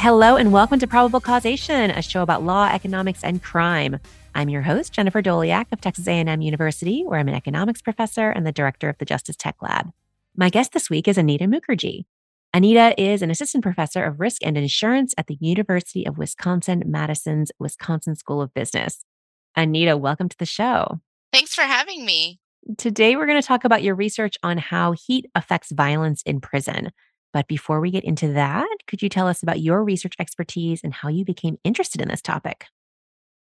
Hello, and welcome to Probable Causation, a show about law, economics, and crime. I'm your host, Jennifer Doleac of Texas A&M University, where I'm an economics professor and the director of the Justice Tech Lab. My guest this week is Anita Mukherjee. Anita is an assistant professor of risk and insurance at the University of Wisconsin Madison's Wisconsin School of Business. Anita, welcome to the show. Thanks for having me. Today, we're going to talk about your research on how heat affects violence in prison. But before we get into that, could you tell us about your research expertise and how you became interested in this topic?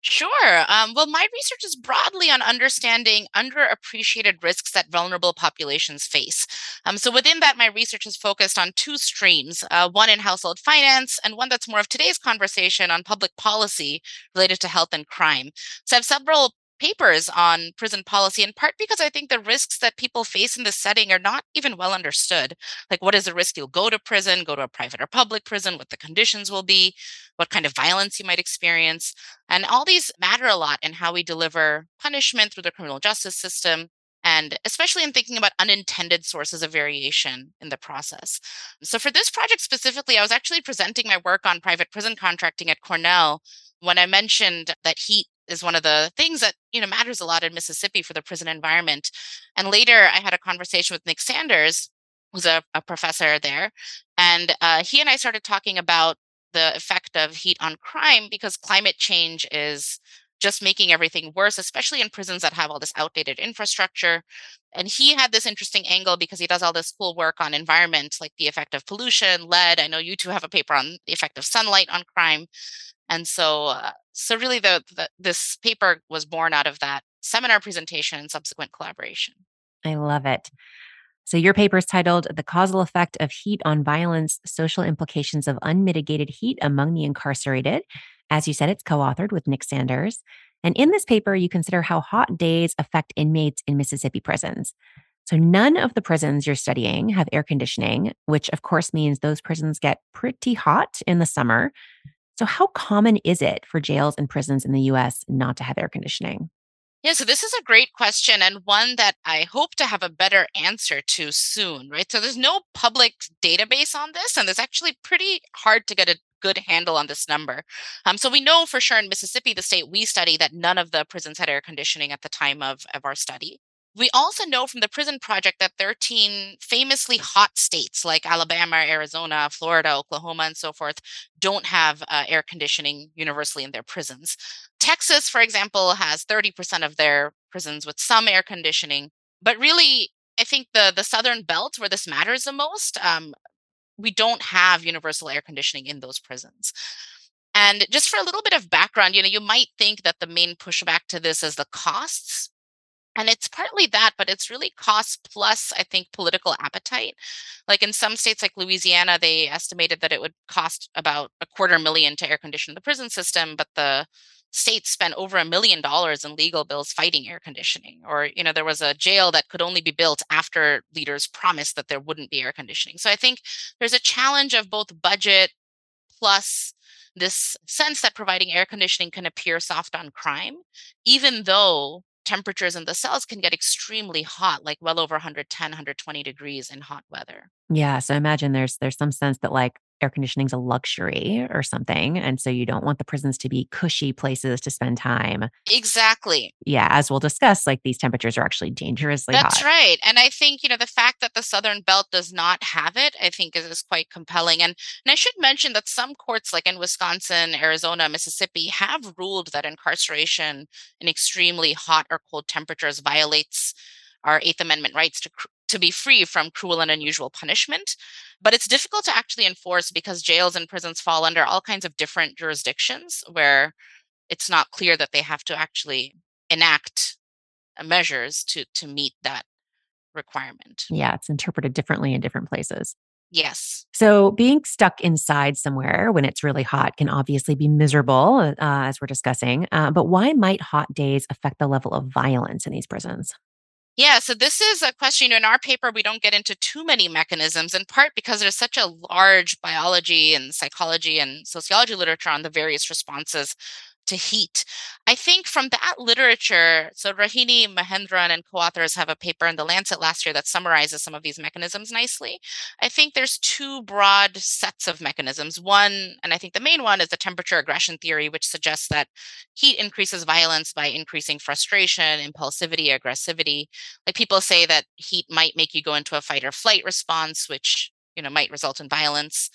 Sure. Um, well, my research is broadly on understanding underappreciated risks that vulnerable populations face. Um, so, within that, my research is focused on two streams uh, one in household finance, and one that's more of today's conversation on public policy related to health and crime. So, I have several papers on prison policy in part because I think the risks that people face in this setting are not even well understood. Like, what is the risk you'll go to prison, go to a private or public prison, what the conditions will be, what kind of violence you might experience. And all these matter a lot in how we deliver punishment through the criminal justice system. And especially in thinking about unintended sources of variation in the process. So, for this project specifically, I was actually presenting my work on private prison contracting at Cornell when I mentioned that heat is one of the things that you know matters a lot in Mississippi for the prison environment. And later, I had a conversation with Nick Sanders, who's a, a professor there, and uh, he and I started talking about the effect of heat on crime because climate change is just making everything worse, especially in prisons that have all this outdated infrastructure. And he had this interesting angle because he does all this cool work on environment, like the effect of pollution, lead. I know you two have a paper on the effect of sunlight on crime. And so, uh, so really, the, the this paper was born out of that seminar presentation and subsequent collaboration. I love it. So, your paper is titled The Causal Effect of Heat on Violence Social Implications of Unmitigated Heat Among the Incarcerated. As you said, it's co authored with Nick Sanders. And in this paper, you consider how hot days affect inmates in Mississippi prisons. So, none of the prisons you're studying have air conditioning, which of course means those prisons get pretty hot in the summer. So, how common is it for jails and prisons in the US not to have air conditioning? Yeah, so this is a great question and one that I hope to have a better answer to soon, right? So there's no public database on this, and it's actually pretty hard to get a good handle on this number. Um, so we know for sure in Mississippi, the state we study, that none of the prisons had air conditioning at the time of, of our study. We also know from the prison project that 13 famously hot states like Alabama, Arizona, Florida, Oklahoma, and so forth don't have uh, air conditioning universally in their prisons. Texas, for example, has 30% of their prisons with some air conditioning. But really, I think the, the southern belt where this matters the most, um, we don't have universal air conditioning in those prisons. And just for a little bit of background, you know, you might think that the main pushback to this is the costs and it's partly that, but it's really cost plus, I think, political appetite. Like in some states like Louisiana, they estimated that it would cost about a quarter million to air condition the prison system, but the states spent over a million dollars in legal bills fighting air conditioning. Or, you know, there was a jail that could only be built after leaders promised that there wouldn't be air conditioning. So I think there's a challenge of both budget plus this sense that providing air conditioning can appear soft on crime, even though temperatures in the cells can get extremely hot like well over 110 120 degrees in hot weather. Yeah so imagine there's there's some sense that like air conditioning is a luxury or something. And so you don't want the prisons to be cushy places to spend time. Exactly. Yeah. As we'll discuss, like these temperatures are actually dangerously hot. That's hot. right. And I think, you know, the fact that the Southern Belt does not have it, I think is, is quite compelling. And, and I should mention that some courts, like in Wisconsin, Arizona, Mississippi, have ruled that incarceration in extremely hot or cold temperatures violates our Eighth Amendment rights to to be free from cruel and unusual punishment. But it's difficult to actually enforce because jails and prisons fall under all kinds of different jurisdictions where it's not clear that they have to actually enact uh, measures to to meet that requirement. Yeah, it's interpreted differently in different places. Yes. So, being stuck inside somewhere when it's really hot can obviously be miserable, uh, as we're discussing. Uh, but why might hot days affect the level of violence in these prisons? Yeah, so this is a question. In our paper, we don't get into too many mechanisms, in part because there's such a large biology and psychology and sociology literature on the various responses to heat. I think from that literature, so Rahini Mahendran and co-authors have a paper in the Lancet last year that summarizes some of these mechanisms nicely. I think there's two broad sets of mechanisms. One, and I think the main one is the temperature aggression theory, which suggests that heat increases violence by increasing frustration, impulsivity, aggressivity. Like people say that heat might make you go into a fight or flight response, which you know might result in violence.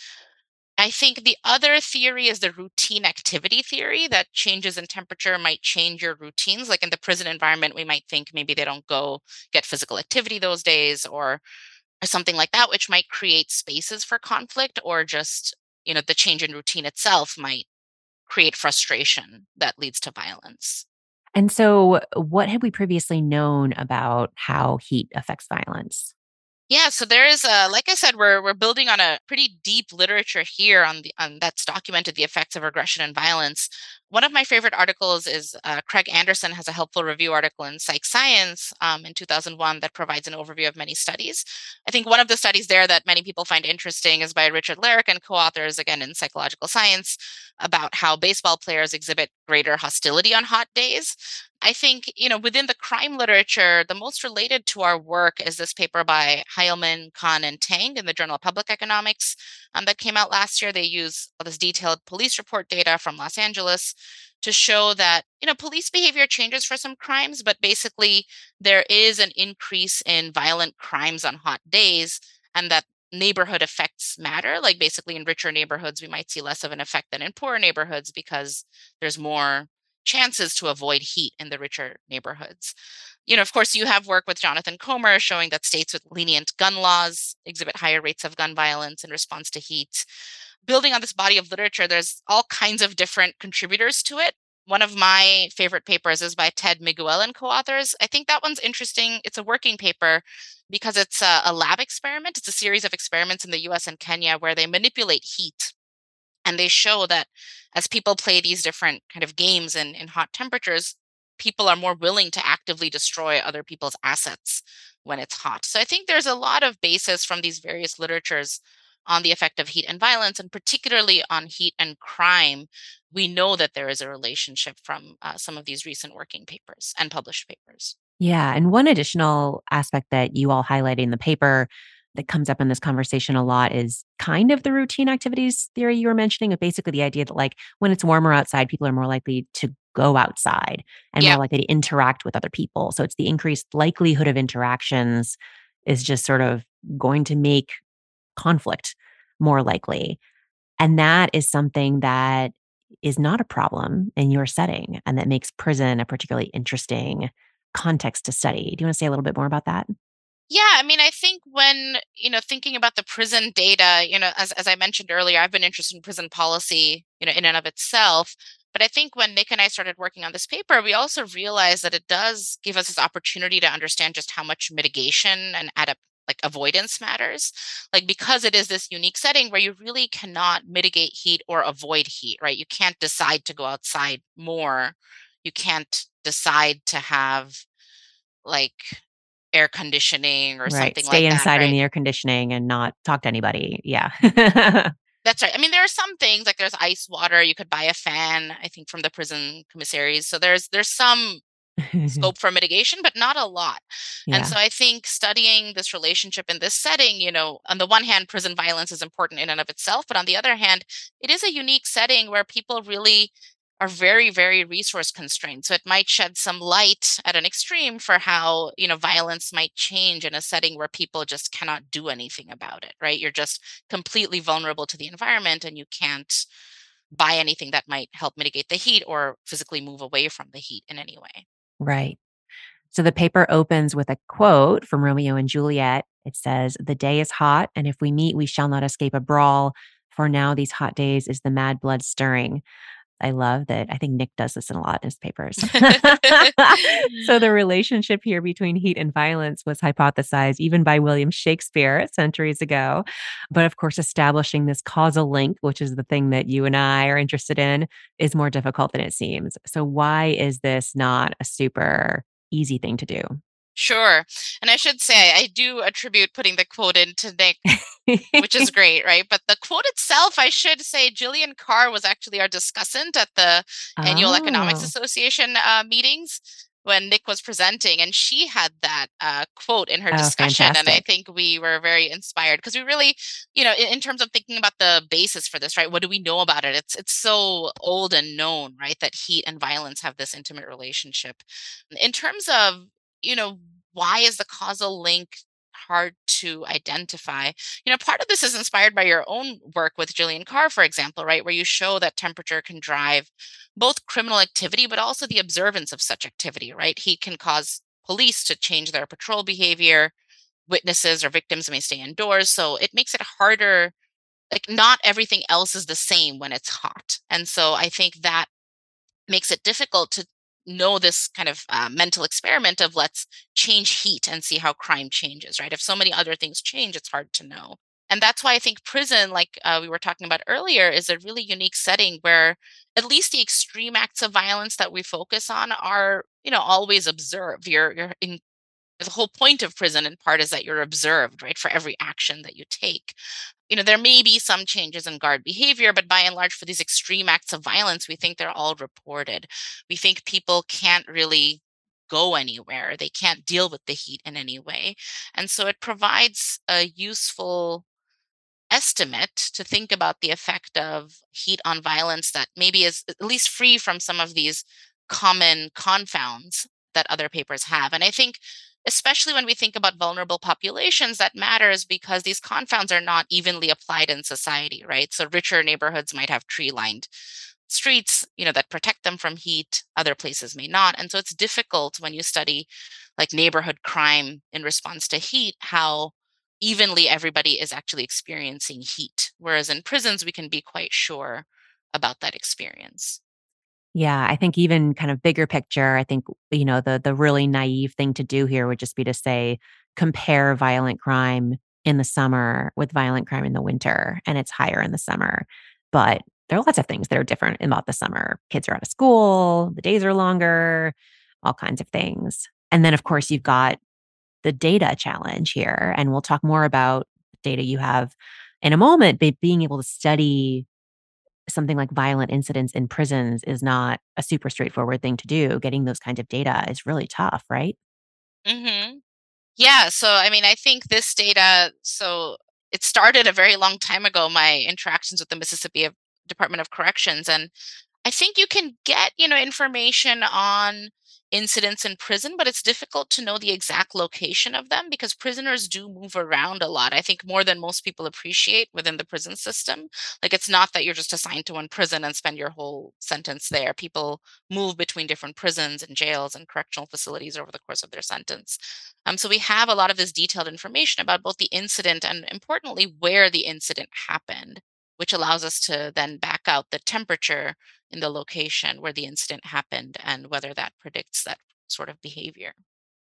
I think the other theory is the routine activity theory that changes in temperature might change your routines. Like in the prison environment, we might think maybe they don't go get physical activity those days or, or something like that, which might create spaces for conflict or just, you know, the change in routine itself might create frustration that leads to violence. And so, what have we previously known about how heat affects violence? Yeah, so there is a like I said, we're we're building on a pretty deep literature here on the on that's documented the effects of aggression and violence. One of my favorite articles is uh, Craig Anderson has a helpful review article in Psych Science um, in 2001 that provides an overview of many studies. I think one of the studies there that many people find interesting is by Richard Larrick and co-authors again in Psychological Science about how baseball players exhibit greater hostility on hot days. I think, you know, within the crime literature, the most related to our work is this paper by Heilmann, Kahn, and Tang in the Journal of Public Economics um, that came out last year. They use all this detailed police report data from Los Angeles to show that, you know, police behavior changes for some crimes, but basically there is an increase in violent crimes on hot days and that neighborhood effects matter. Like basically in richer neighborhoods, we might see less of an effect than in poorer neighborhoods because there's more chances to avoid heat in the richer neighborhoods. You know, of course, you have work with Jonathan Colmer showing that states with lenient gun laws exhibit higher rates of gun violence in response to heat. Building on this body of literature, there's all kinds of different contributors to it. One of my favorite papers is by Ted Miguel and co-authors. I think that one's interesting. It's a working paper because it's a, a lab experiment. It's a series of experiments in the US and Kenya where they manipulate heat and they show that as people play these different kind of games in, in hot temperatures, people are more willing to actively destroy other people's assets when it's hot. So I think there's a lot of basis from these various literatures on the effect of heat and violence, and particularly on heat and crime. We know that there is a relationship from uh, some of these recent working papers and published papers. Yeah. And one additional aspect that you all highlight in the paper that comes up in this conversation a lot is kind of the routine activities theory you were mentioning, of basically the idea that like when it's warmer outside, people are more likely to go outside and more likely to interact with other people. So it's the increased likelihood of interactions is just sort of going to make conflict more likely. And that is something that is not a problem in your setting and that makes prison a particularly interesting context to study. Do you want to say a little bit more about that? Yeah, I mean, I think when, you know, thinking about the prison data, you know, as, as I mentioned earlier, I've been interested in prison policy, you know, in and of itself. But I think when Nick and I started working on this paper, we also realized that it does give us this opportunity to understand just how much mitigation and adapt like avoidance matters. Like because it is this unique setting where you really cannot mitigate heat or avoid heat, right? You can't decide to go outside more. You can't decide to have like air conditioning or right. something Stay like inside that, in the air conditioning and not talk to anybody. Yeah. That's right. I mean, there are some things like there's ice water. You could buy a fan, I think, from the prison commissaries. So there's there's some scope for mitigation, but not a lot. Yeah. And so I think studying this relationship in this setting, you know, on the one hand, prison violence is important in and of itself, but on the other hand, it is a unique setting where people really are very very resource constrained so it might shed some light at an extreme for how you know violence might change in a setting where people just cannot do anything about it right you're just completely vulnerable to the environment and you can't buy anything that might help mitigate the heat or physically move away from the heat in any way right so the paper opens with a quote from Romeo and Juliet. It says, The day is hot, and if we meet, we shall not escape a brawl. For now, these hot days is the mad blood stirring. I love that. I think Nick does this in a lot in his papers. so the relationship here between heat and violence was hypothesized even by William Shakespeare centuries ago. But of course, establishing this causal link, which is the thing that you and I are interested in, is more difficult than it seems. So why is this not a super easy thing to do? Sure. And I should say, I do attribute putting the quote into Nick, which is great, right? But the quote itself, I should say, Jillian Carr was actually our discussant at the Annual Economics Oh. Association uh, meetings when Nick was presenting, and she had that uh, quote in her Oh, discussion. And I think we were very inspired because we really, you know, in, in terms of thinking about the basis for this, right? What do we know about it? It's it's so old and known, right? That heat and violence have this intimate relationship. In terms of, you know, why is the causal link hard to identify? You know, part of this is inspired by your own work with Jillian Carr, for example, right? Where you show that temperature can drive both criminal activity, but also the observance of such activity, right? Heat can cause police to change their patrol behavior. Witnesses or victims may stay indoors. So it makes it harder. Like, not everything else is the same when it's hot. And so I think that makes it difficult to know this kind of uh, mental experiment of let's change heat and see how crime changes, right? If so many other things change, it's hard to know. And that's why I think prison, like uh, we were talking about earlier, is a really unique setting where at least the extreme acts of violence that we focus on are, you know, always observed. You're, you're in the whole point of prison in part is that you're observed, right, for every action that you take you know, there may be some changes in guard behavior, but by and large, for these extreme acts of violence, we think they're all reported. We think people can't really go anywhere, they can't deal with the heat in any way. And so it provides a useful estimate to think about the effect of heat on violence that maybe is at least free from some of these common confounds that other papers have. And I think especially when we think about vulnerable populations that matters because these confounds are not evenly applied in society right? So richer neighborhoods might have tree lined streets you know that protect them from heat other places may not. And so it's difficult when you study like neighborhood crime in response to heat how evenly everybody is actually experiencing heat whereas in prisons we can be quite sure about that experience Yeah, I think even kind of bigger picture, I think, you know, the the really naive thing to do here would just be to say, compare violent crime in the summer with violent crime in the winter, and it's higher in the summer. But there are lots of things that are different about the summer. Kids are out of school, the days are longer, all kinds of things. And then, of course, you've got the data challenge here, and we'll talk more about data you have in a moment, but being able to study something like violent incidents in prisons is not a super straightforward thing to do. Getting those kinds of data is really tough, right? hmm Yeah, so I mean, I think this data, so it started a very long time ago, my interactions with the Mississippi Department of Corrections, and I think you can get, you know, information on incidents in prison, but it's difficult to know the exact location of them because prisoners do move around a lot. I think more than most people appreciate within the prison system. Like it's not that you're just assigned to one prison and spend your whole sentence there. People move between different prisons and jails and correctional facilities over the course of their sentence. Um, so we have a lot of this detailed information about both the incident and importantly where the incident happened, which allows us to then back out the temperature in the location where the incident happened and whether that predicts that sort of behavior.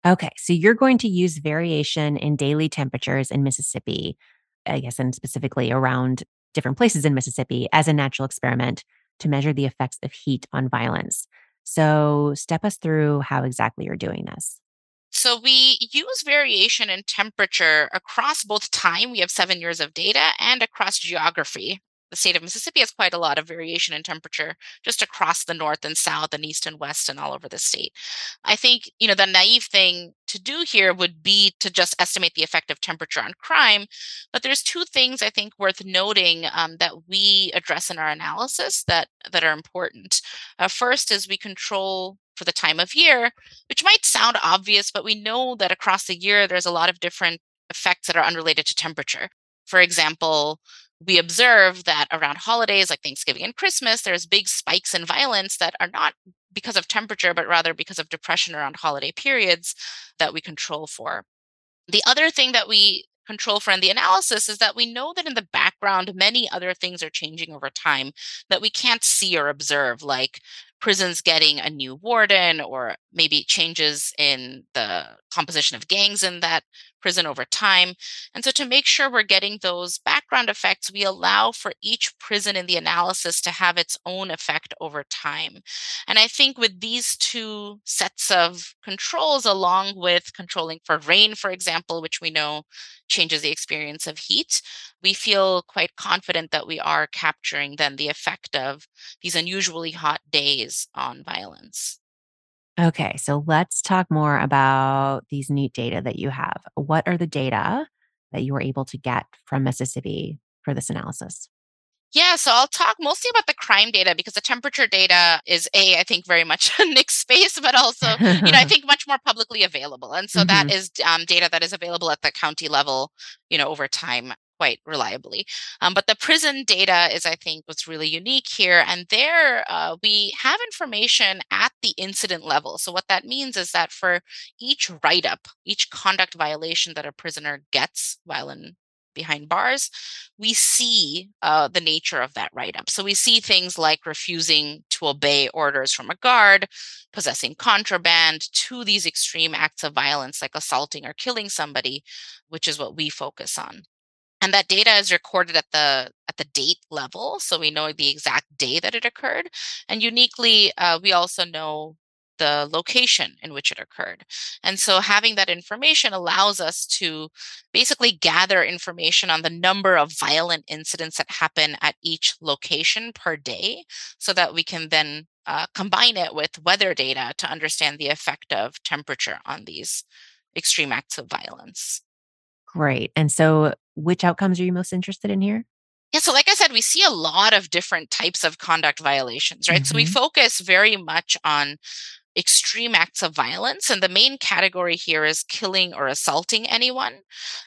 Okay, so you're going to use variation in daily temperatures in Mississippi, I guess, and specifically around different places in Mississippi as a natural experiment to measure the effects of heat on violence. So, step us through how exactly you're doing this. So we use variation in temperature across both time, we have seven years of data, and across geography. The state of Mississippi has quite a lot of variation in temperature just across the north and south and east and west and all over the state. I think, you know, the naive thing to do here would be to just estimate the effect of temperature on crime. But there's two things I think worth noting um, that we address in our analysis that that are important. Uh, first is we control for the time of year which might sound obvious, but we know that across the year, there's a lot of different effects that are unrelated to temperature. For example, we observe that around holidays like Thanksgiving and Christmas, there's big spikes in violence that are not because of temperature, but rather because of depression around holiday periods that we control for. The other thing that we control for in the analysis is that we know that in the background, many other things are changing over time that we can't see or observe, like prisons getting a new warden or maybe changes in the composition of gangs in that prison over time. And so, to make sure we're getting those background effects, we allow for each prison in the analysis to have its own effect over time. And I think with these two sets of controls, along with controlling for rain, for example, which we know changes the experience of heat, we feel quite confident that we are capturing then the effect of these unusually hot days on violence. Okay, so let's talk more about these neat data that you have. What are the data that you were able to get from Mississippi for this analysis? Yeah, so I'll talk mostly about the crime data because the temperature data is a, I think, very much a Nick's space, but also, you know, I think much more publicly available. And so that Mhm. is um, data that is available at the county level, you know, over time quite reliably. Um, but the prison data is, I think, what's really unique here. And there uh, we have information at the incident level. So what that means is that for each write up, each conduct violation that a prisoner gets while in behind bars, we see uh, the nature of that write up. So we see things like refusing to obey orders from a guard, possessing contraband, to these extreme acts of violence like assaulting or killing somebody, which is what we focus on. And that data is recorded at the at the date level, so we know the exact day that it occurred. And uniquely, uh, we also know the location in which it occurred. And so having that information allows us to basically gather information on the number of violent incidents that happen at each location per day so that we can then uh, combine it with weather data to understand the effect of temperature on these extreme acts of violence. Great. And so, which outcomes are you most interested in here? Yeah, so like I said, we see a lot of different types of conduct violations, right? So we Mhm. focus very much on extreme acts of violence. And the main category here is killing or assaulting anyone.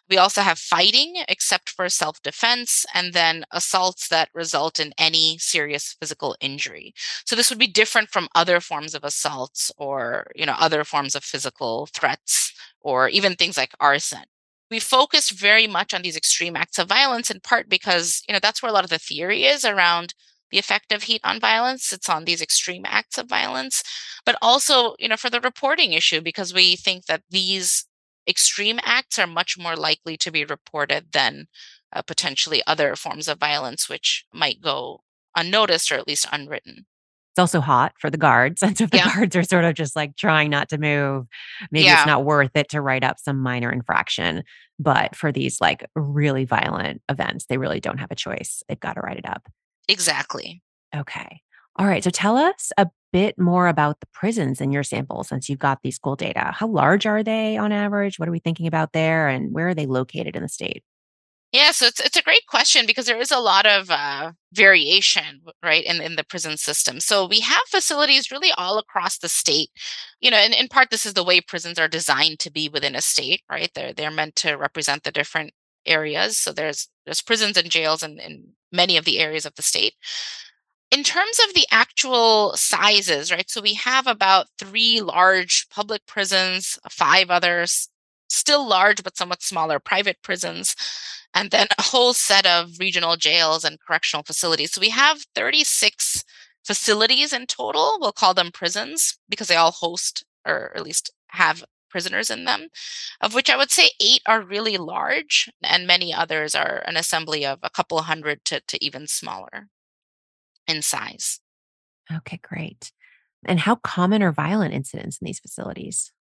We also have fighting, except for self defense, and then assaults that result in any serious physical injury. So this would be different from other forms of assaults or, you know, other forms of physical threats or even things like arson. We focus very much on these extreme acts of violence in part because, you know, that's where a lot of the theory is around the effect of heat on violence. It's on these extreme acts of violence, but also, you know, for the reporting issue, because we think that these extreme acts are much more likely to be reported than uh, potentially other forms of violence, which might go unnoticed or at least unwritten. Also hot for the guards. And so if the Yeah. guards are sort of just like trying not to move, maybe it's not worth it to write up some minor infraction. But for these like really violent events, they really don't have a choice. They've got to write it up. exactly. Okay. All right. So tell us a bit more about the prisons in your sample since you've got these school data. How large are they on average? What are we thinking about there? And where are they located in the state? Yeah, so it's it's a great question because there is a lot of uh, variation, right, in in the prison system. So we have facilities really all across the state. You know, and in part, this is the way prisons are designed to be within a state, right? They're they're meant to represent the different areas. So there's there's prisons and jails in, in many of the areas of the state. In terms of the actual sizes, right? So we have about three large public prisons, five others, still large but somewhat smaller private prisons, and then a whole set of regional jails and correctional facilities. So we have 36 facilities in total. We'll call them prisons because they all host or at least have prisoners in them, of which I would say eight are really large, and many others are an assembly of a couple hundred to, to even smaller in size. Okay, great. And how common are violent incidents in these facilities?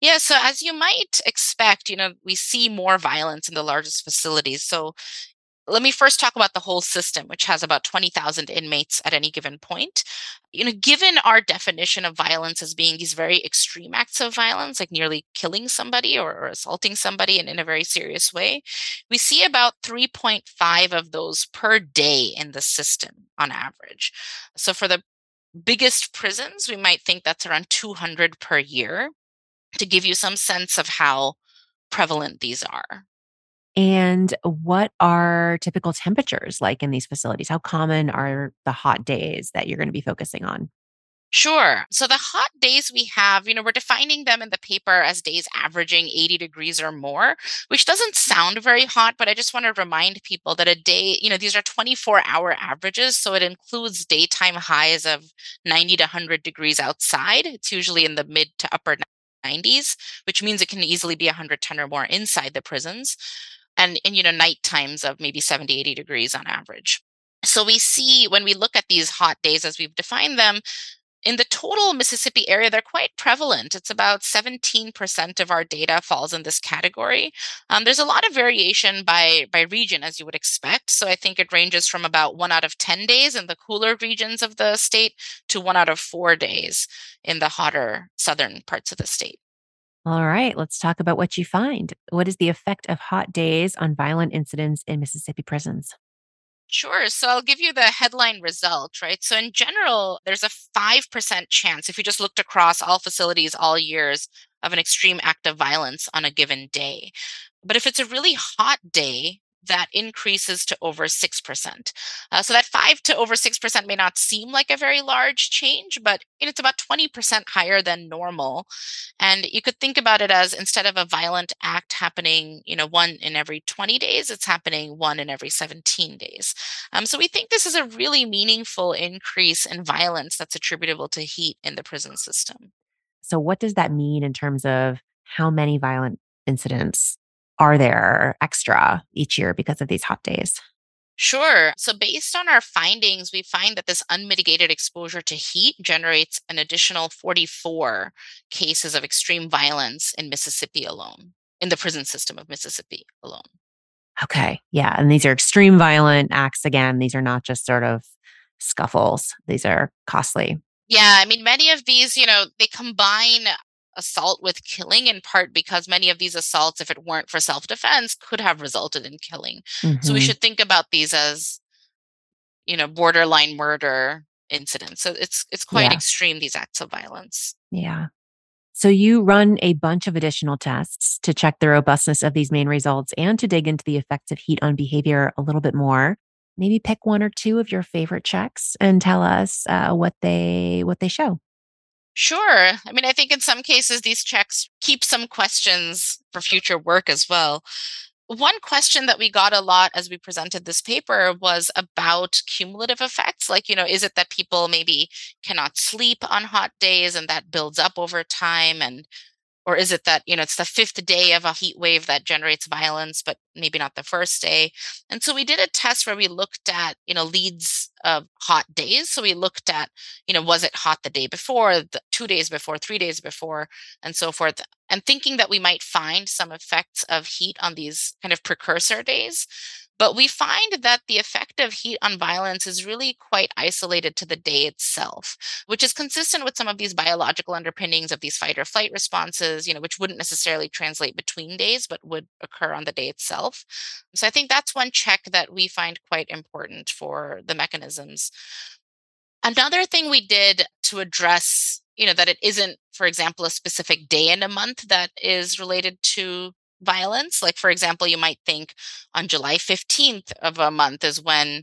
Yeah, so as you might expect, you know, we see more violence in the largest facilities. So let me first talk about the whole system, which has about 20,000 inmates at any given point. You know, given our definition of violence as being these very extreme acts of violence, like nearly killing somebody or, or assaulting somebody in, in a very serious way, we see about 3.5 of those per day in the system on average. So for the biggest prisons, we might think that's around 200 per year to give you some sense of how prevalent these are. And what are typical temperatures like in these facilities? How common are the hot days that you're going to be focusing on? Sure. So the hot days we have, you know, we're defining them in the paper as days averaging 80 degrees or more, which doesn't sound very hot, but I just want to remind people that a day, you know, these are 24 hour averages. So it includes daytime highs of 90 to 100 degrees outside. It's usually in the mid to upper 90s, which means it can easily be 110 or more inside the prisons. And, and you know, night times of maybe 70, 80 degrees on average. So we see when we look at these hot days as we've defined them, in the total Mississippi area, they're quite prevalent. It's about 17% of our data falls in this category. Um, there's a lot of variation by, by region, as you would expect. So I think it ranges from about one out of 10 days in the cooler regions of the state to one out of four days in the hotter southern parts of the state. All right, let's talk about what you find. What is the effect of hot days on violent incidents in Mississippi prisons? Sure. So I'll give you the headline result, right? So in general, there's a 5% chance, if you just looked across all facilities all years, of an extreme act of violence on a given day. But if it's a really hot day, that increases to over 6%. Uh, so that 5 to over 6% may not seem like a very large change, but it's about 20% higher than normal. And you could think about it as instead of a violent act happening, you know, one in every 20 days, it's happening one in every 17 days. Um, so we think this is a really meaningful increase in violence that's attributable to heat in the prison system. So what does that mean in terms of how many violent incidents are there extra each year because of these hot days? Sure. So, based on our findings, we find that this unmitigated exposure to heat generates an additional 44 cases of extreme violence in Mississippi alone, in the prison system of Mississippi alone. Okay. Yeah. And these are extreme violent acts. Again, these are not just sort of scuffles, these are costly. Yeah. I mean, many of these, you know, they combine assault with killing in part because many of these assaults if it weren't for self-defense could have resulted in killing mm-hmm. so we mm-hmm. should think about these as you know borderline murder incidents so it's it's quite yeah. extreme these acts of violence yeah so you run a bunch of additional tests to check the robustness of these main results and to dig into the effects of heat on behavior a little bit more maybe pick one or two of your favorite checks and tell us uh, what they what they show Sure. I mean, I think in some cases, these checks keep some questions for future work as well. One question that we got a lot as we presented this paper was about cumulative effects. Like, you know, is it that people maybe cannot sleep on hot days and that builds up over time? And or is it that you know it's the fifth day of a heat wave that generates violence but maybe not the first day? And so we did a test where we looked at you know leads of hot days. So we looked at you know was it hot the day before the two days before three days before and so forth and thinking that we might find some effects of heat on these kind of precursor days but we find that the effect of heat on violence is really quite isolated to the day itself, which is consistent with some of these biological underpinnings of these fight or flight responses, you know, which wouldn't necessarily translate between days, but would occur on the day itself. So I think that's one check that we find quite important for the mechanisms. Another thing we did to address, you know, that it isn't, for example, a specific day in a month that is related to violence. Like, for example, you might think on July 15th of a month is when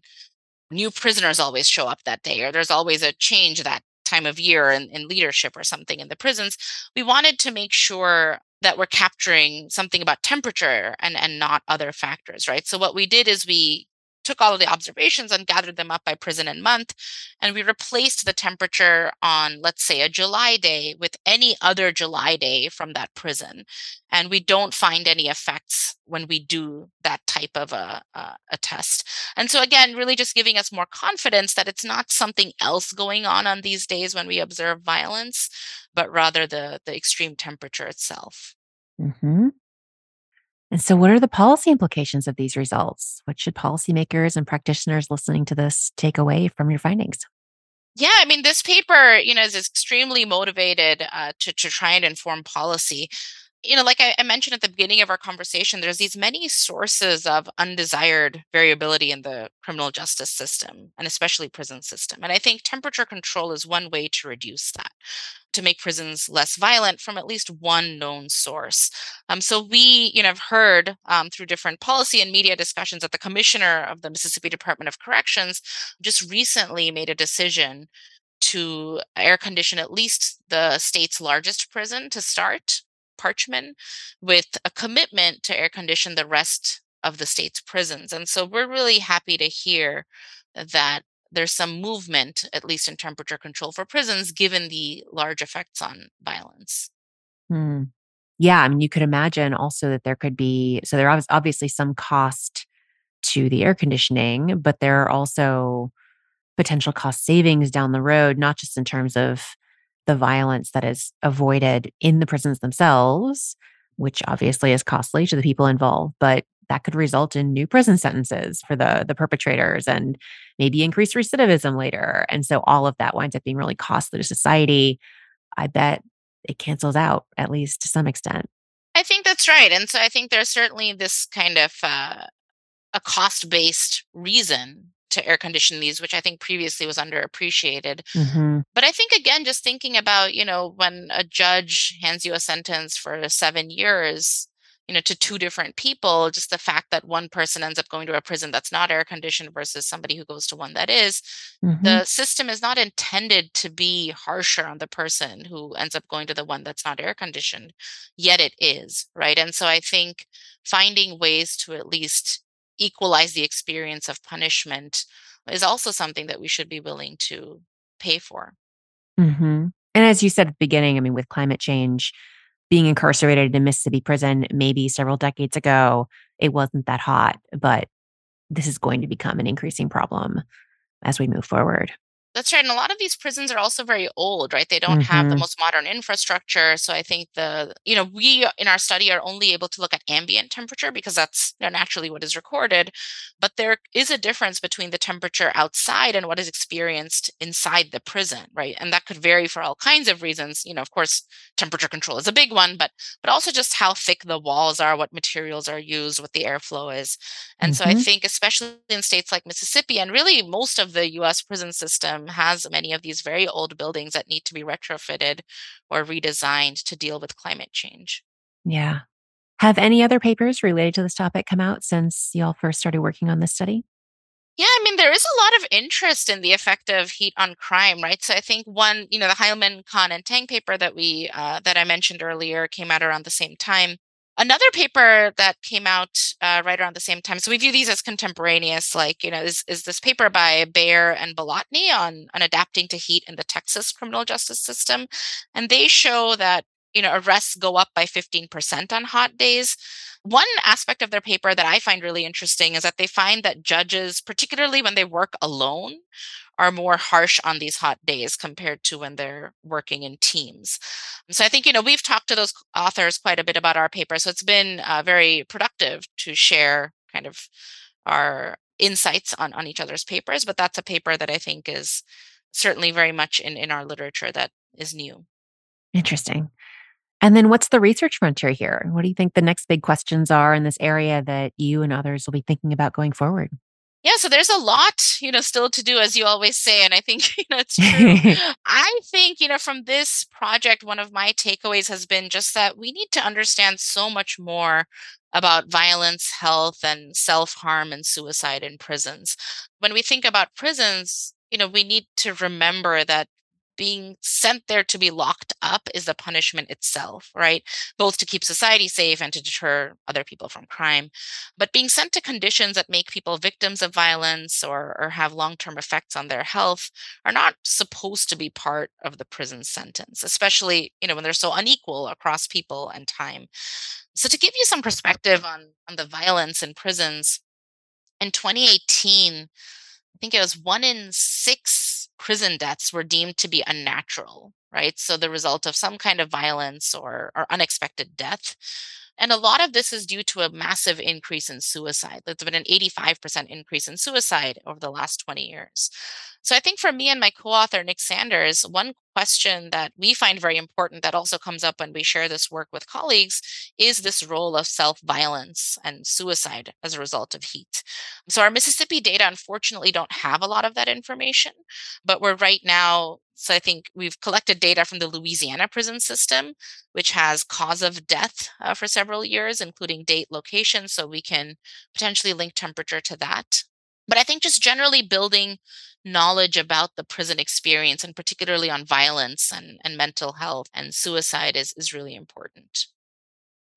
new prisoners always show up that day, or there's always a change that time of year in, in leadership or something in the prisons. We wanted to make sure that we're capturing something about temperature and, and not other factors, right? So, what we did is we took all of the observations and gathered them up by prison and month. And we replaced the temperature on, let's say, a July day with any other July day from that prison. And we don't find any effects when we do that type of a, a, a test. And so, again, really just giving us more confidence that it's not something else going on on these days when we observe violence, but rather the, the extreme temperature itself. Mm-hmm. And so, what are the policy implications of these results? What should policymakers and practitioners listening to this take away from your findings? Yeah, I mean, this paper, you know, is extremely motivated uh, to to try and inform policy. You know, like I, I mentioned at the beginning of our conversation, there's these many sources of undesired variability in the criminal justice system and especially prison system. And I think temperature control is one way to reduce that to make prisons less violent from at least one known source. Um, so we, you know, have heard um, through different policy and media discussions that the commissioner of the Mississippi Department of Corrections just recently made a decision to air condition at least the state's largest prison to start, Parchman, with a commitment to air condition the rest of the state's prisons. And so we're really happy to hear that there's some movement, at least in temperature control for prisons, given the large effects on violence. Hmm. Yeah, I mean, you could imagine also that there could be so there is obviously some cost to the air conditioning, but there are also potential cost savings down the road, not just in terms of the violence that is avoided in the prisons themselves, which obviously is costly to the people involved, but that could result in new prison sentences for the the perpetrators and maybe increased recidivism later. And so all of that winds up being really costly to society. I bet it cancels out at least to some extent. I think that's right. And so I think there's certainly this kind of uh, a cost based reason to air condition these, which I think previously was underappreciated. Mm-hmm. But I think, again, just thinking about, you know, when a judge hands you a sentence for seven years, you know to two different people just the fact that one person ends up going to a prison that's not air conditioned versus somebody who goes to one that is, mm-hmm. the system is not intended to be harsher on the person who ends up going to the one that's not air conditioned yet it is right and so i think finding ways to at least equalize the experience of punishment is also something that we should be willing to pay for mm-hmm. and as you said at the beginning i mean with climate change being incarcerated in Mississippi prison maybe several decades ago, it wasn't that hot, but this is going to become an increasing problem as we move forward. That's right. And a lot of these prisons are also very old, right? They don't mm-hmm. have the mm-hmm. most modern infrastructure. So I think the, you know, we in our study are only able to look at ambient temperature because that's you know, naturally what is recorded. But there is a difference between the temperature outside and what is experienced inside the prison, right? And that could vary for all kinds of reasons. You know, of course, temperature control is a big one, but but also just how thick the walls are, what materials are used, what the airflow is. And mm-hmm. so I mm-hmm. think especially in states like Mississippi and really most of the US prison system has many of these very old buildings that need to be retrofitted or redesigned to deal with climate change. Yeah. Have any other papers related to this topic come out since y'all first started working on this study? Yeah, I mean, there is a lot of interest in the effect of heat on crime, right? So I think one, you know, the Heilmann, Kahn, and Tang paper that we uh, that I mentioned earlier came out around the same time. Another paper that came out uh, right around the same time, so we view these as contemporaneous, like, you know, is, is this paper by Behrer and Bolotnyy on, on adapting to heat in the Texas criminal justice system. And they show that, you know, arrests go up by 15% on hot days. One aspect of their paper that I find really interesting is that they find that judges, particularly when they work alone, are more harsh on these hot days compared to when they're working in teams. So I think, you know, we've talked to those authors quite a bit about our paper. So it's been uh, very productive to share kind of our insights on, on each other's papers. But that's a paper that I think is certainly very much in, in our literature that is new. Interesting. And then what's the research frontier here? What do you think the next big questions are in this area that you and others will be thinking about going forward? Yeah so there's a lot you know still to do as you always say and i think you know it's true. I think you know from this project one of my takeaways has been just that we need to understand so much more about violence health and self-harm and suicide in prisons. When we think about prisons you know we need to remember that being sent there to be locked up is the punishment itself, right? Both to keep society safe and to deter other people from crime. But being sent to conditions that make people victims of violence or, or have long term effects on their health are not supposed to be part of the prison sentence, especially, you know, when they're so unequal across people and time. So to give you some perspective on, on the violence in prisons, in 2018, I think it was one in six prison deaths were deemed to be unnatural, right? So the result of some kind of violence or, or unexpected death. And a lot of this is due to a massive increase in suicide. There's been an 85% increase in suicide over the last 20 years. So I think for me and my co author, Nick Sanders, one question that we find very important that also comes up when we share this work with colleagues is this role of self violence and suicide as a result of heat. So, our Mississippi data unfortunately don't have a lot of that information, but we're right now. So, I think we've collected data from the Louisiana prison system, which has cause of death uh, for several years, including date, location. So, we can potentially link temperature to that. But I think just generally building knowledge about the prison experience and particularly on violence and, and mental health and suicide is, is really important.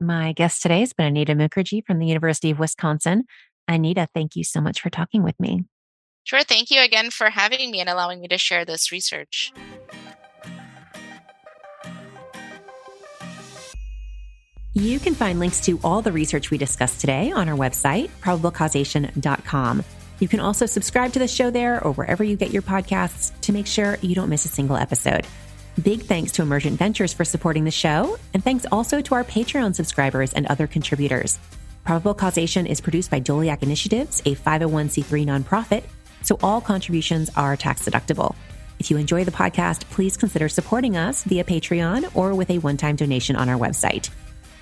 My guest today has been Anita Mukherjee from the University of Wisconsin. Anita, thank you so much for talking with me. Sure. Thank you again for having me and allowing me to share this research. You can find links to all the research we discussed today on our website, probablecausation.com. You can also subscribe to the show there or wherever you get your podcasts to make sure you don't miss a single episode. Big thanks to Emergent Ventures for supporting the show, and thanks also to our Patreon subscribers and other contributors. Probable Causation is produced by Doleac Initiatives, a 501c3 nonprofit, so all contributions are tax deductible. If you enjoy the podcast, please consider supporting us via Patreon or with a one time donation on our website.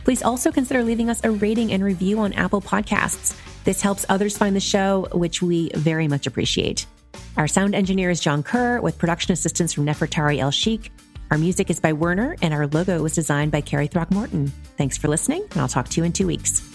Please also consider leaving us a rating and review on Apple Podcasts. This helps others find the show, which we very much appreciate. Our sound engineer is John Kerr, with production assistance from Nefertari El Sheikh. Our music is by Werner, and our logo was designed by Carrie Throckmorton. Thanks for listening, and I'll talk to you in two weeks.